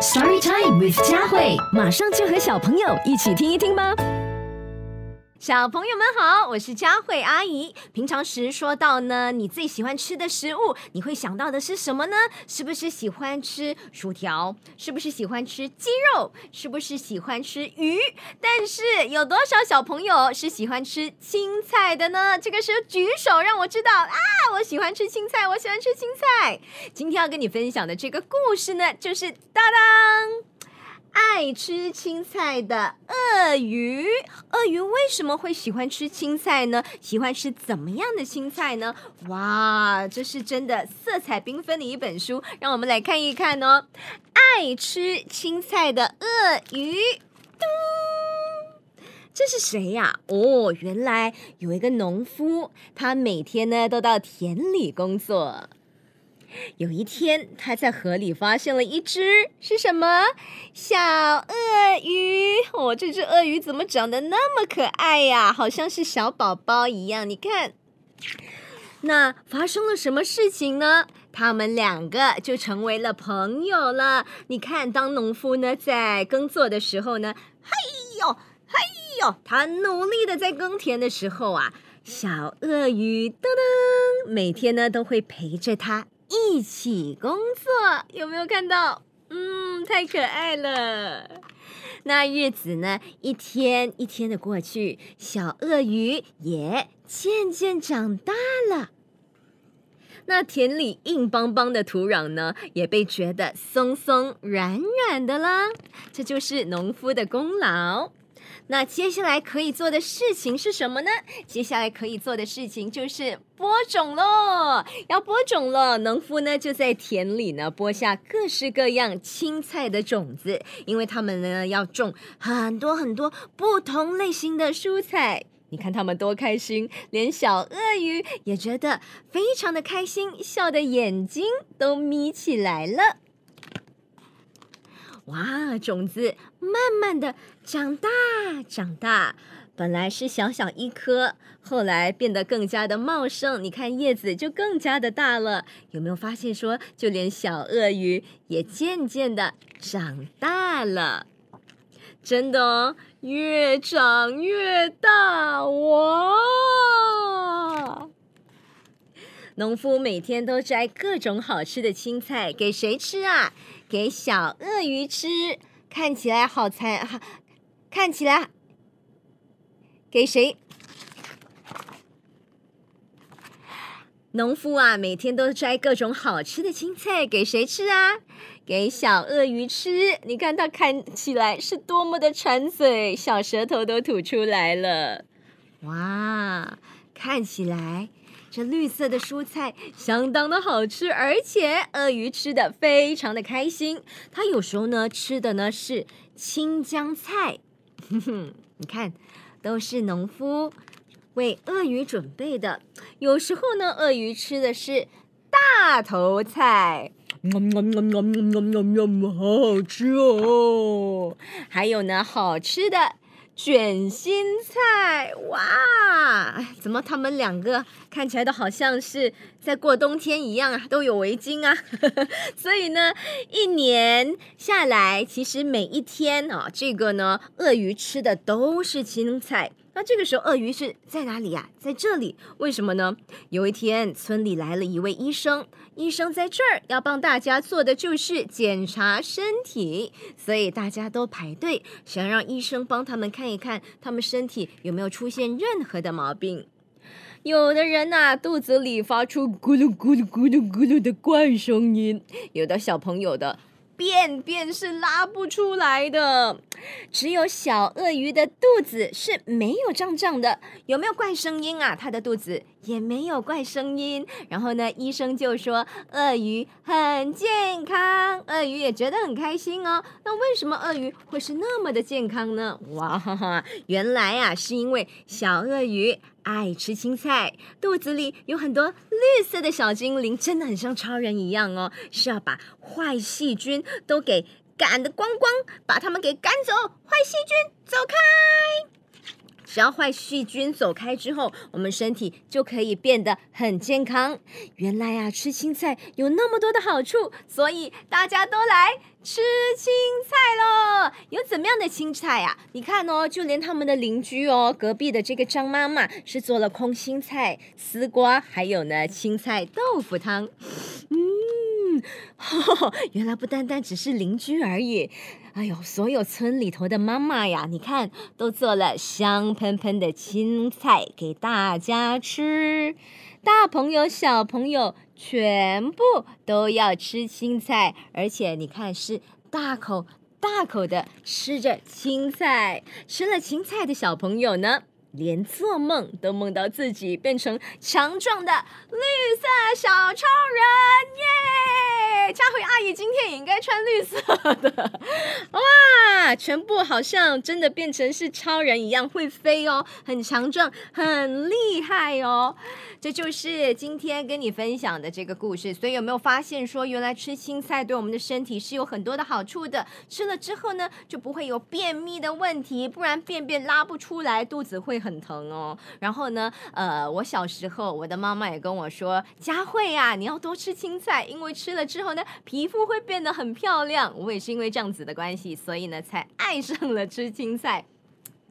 Story Time with 佳慧，马上就和小朋友一起听一听吧。小朋友们好，我是佳慧阿姨。平常时说到呢，你最喜欢吃的食物，你会想到的是什么呢？是不是喜欢吃薯条？是不是喜欢吃鸡肉？是不是喜欢吃鱼？但是有多少小朋友是喜欢吃青菜的呢？这个时候举手，让我知道啊，我喜欢吃青菜，我喜欢吃青菜。今天要跟你分享的这个故事呢，就是当当。爱吃青菜的鳄鱼，鳄鱼为什么会喜欢吃青菜呢？喜欢吃怎么样的青菜呢？哇，这是真的色彩缤纷的一本书，让我们来看一看哦。爱吃青菜的鳄鱼，咚，这是谁呀？哦，原来有一个农夫，他每天呢都到田里工作。有一天，他在河里发现了一只是什么小鳄鱼？哦，这只鳄鱼怎么长得那么可爱呀？好像是小宝宝一样。你看，那发生了什么事情呢？他们两个就成为了朋友了。你看，当农夫呢在耕作的时候呢，嘿呦嘿呦，他努力的在耕田的时候啊，小鳄鱼噔噔，每天呢都会陪着他。一起工作，有没有看到？嗯，太可爱了。那日子呢，一天一天的过去，小鳄鱼也渐渐长大了。那田里硬邦邦的土壤呢，也被觉得松松软软的啦。这就是农夫的功劳。那接下来可以做的事情是什么呢？接下来可以做的事情就是播种喽。要播种了，农夫呢就在田里呢播下各式各样青菜的种子，因为他们呢要种很多很多不同类型的蔬菜。你看他们多开心，连小鳄鱼也觉得非常的开心，笑的眼睛都眯起来了。哇，种子慢慢的长大长大，本来是小小一颗，后来变得更加的茂盛。你看叶子就更加的大了，有没有发现说，就连小鳄鱼也渐渐的长大了？真的哦，越长越大哇！农夫每天都摘各种好吃的青菜给谁吃啊？给小鳄鱼吃，看起来好残，看起来给谁？农夫啊，每天都摘各种好吃的青菜给谁吃啊？给小鳄鱼吃。你看它看起来是多么的馋嘴，小舌头都吐出来了。哇，看起来。这绿色的蔬菜相当的好吃，而且鳄鱼吃的非常的开心。它有时候呢吃的呢是青江菜，哼哼，你看都是农夫为鳄鱼准备的。有时候呢，鳄鱼吃的是大头菜，好好吃哦。还有呢，好吃的。卷心菜，哇！怎么他们两个看起来都好像是在过冬天一样啊？都有围巾啊！所以呢，一年下来，其实每一天啊，这个呢，鳄鱼吃的都是青菜。那这个时候，鳄鱼是在哪里呀？在这里，为什么呢？有一天，村里来了一位医生，医生在这儿要帮大家做的就是检查身体，所以大家都排队，想让医生帮他们看一看，他们身体有没有出现任何的毛病。有的人呐，肚子里发出咕噜咕噜咕噜咕噜的怪声音；有的小朋友的。便便是拉不出来的，只有小鳄鱼的肚子是没有胀胀的，有没有怪声音啊？它的肚子也没有怪声音。然后呢，医生就说鳄鱼很健康，鳄鱼也觉得很开心哦。那为什么鳄鱼会是那么的健康呢？哇哈哈，原来啊，是因为小鳄鱼。爱吃青菜，肚子里有很多绿色的小精灵，真的很像超人一样哦！是要把坏细菌都给赶得光光，把它们给赶走。坏细菌走开！只要坏细菌走开之后，我们身体就可以变得很健康。原来啊，吃青菜有那么多的好处，所以大家都来吃青菜喽有怎么样的青菜啊？你看哦，就连他们的邻居哦，隔壁的这个张妈妈是做了空心菜、丝瓜，还有呢青菜豆腐汤。嗯，原来不单单只是邻居而已。哎呦，所有村里头的妈妈呀，你看都做了香喷喷的青菜给大家吃。大朋友、小朋友全部都要吃青菜，而且你看是大口大口的吃着青菜。吃了青菜的小朋友呢，连做梦都梦到自己变成强壮的绿色小超人耶！今天也应该穿绿色的，全部好像真的变成是超人一样会飞哦，很强壮，很厉害哦。这就是今天跟你分享的这个故事。所以有没有发现说，原来吃青菜对我们的身体是有很多的好处的？吃了之后呢，就不会有便秘的问题，不然便便拉不出来，肚子会很疼哦。然后呢，呃，我小时候我的妈妈也跟我说，佳慧呀，你要多吃青菜，因为吃了之后呢，皮肤会变得很漂亮。我也是因为这样子的关系，所以呢，才爱上了吃青菜。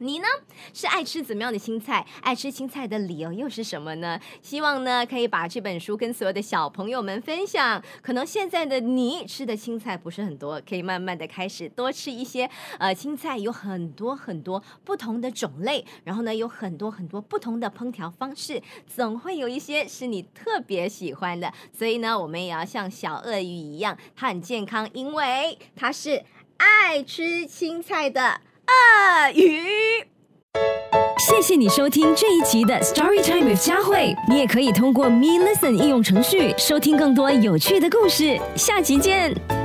你呢？是爱吃怎么样的青菜？爱吃青菜的理由又是什么呢？希望呢可以把这本书跟所有的小朋友们分享。可能现在的你吃的青菜不是很多，可以慢慢的开始多吃一些。呃，青菜有很多很多不同的种类，然后呢有很多很多不同的烹调方式，总会有一些是你特别喜欢的。所以呢，我们也要像小鳄鱼一样，它很健康，因为它是爱吃青菜的。鳄鱼，谢谢你收听这一集的 Story Time with 佳慧。你也可以通过 Me Listen 应用程序收听更多有趣的故事。下集见。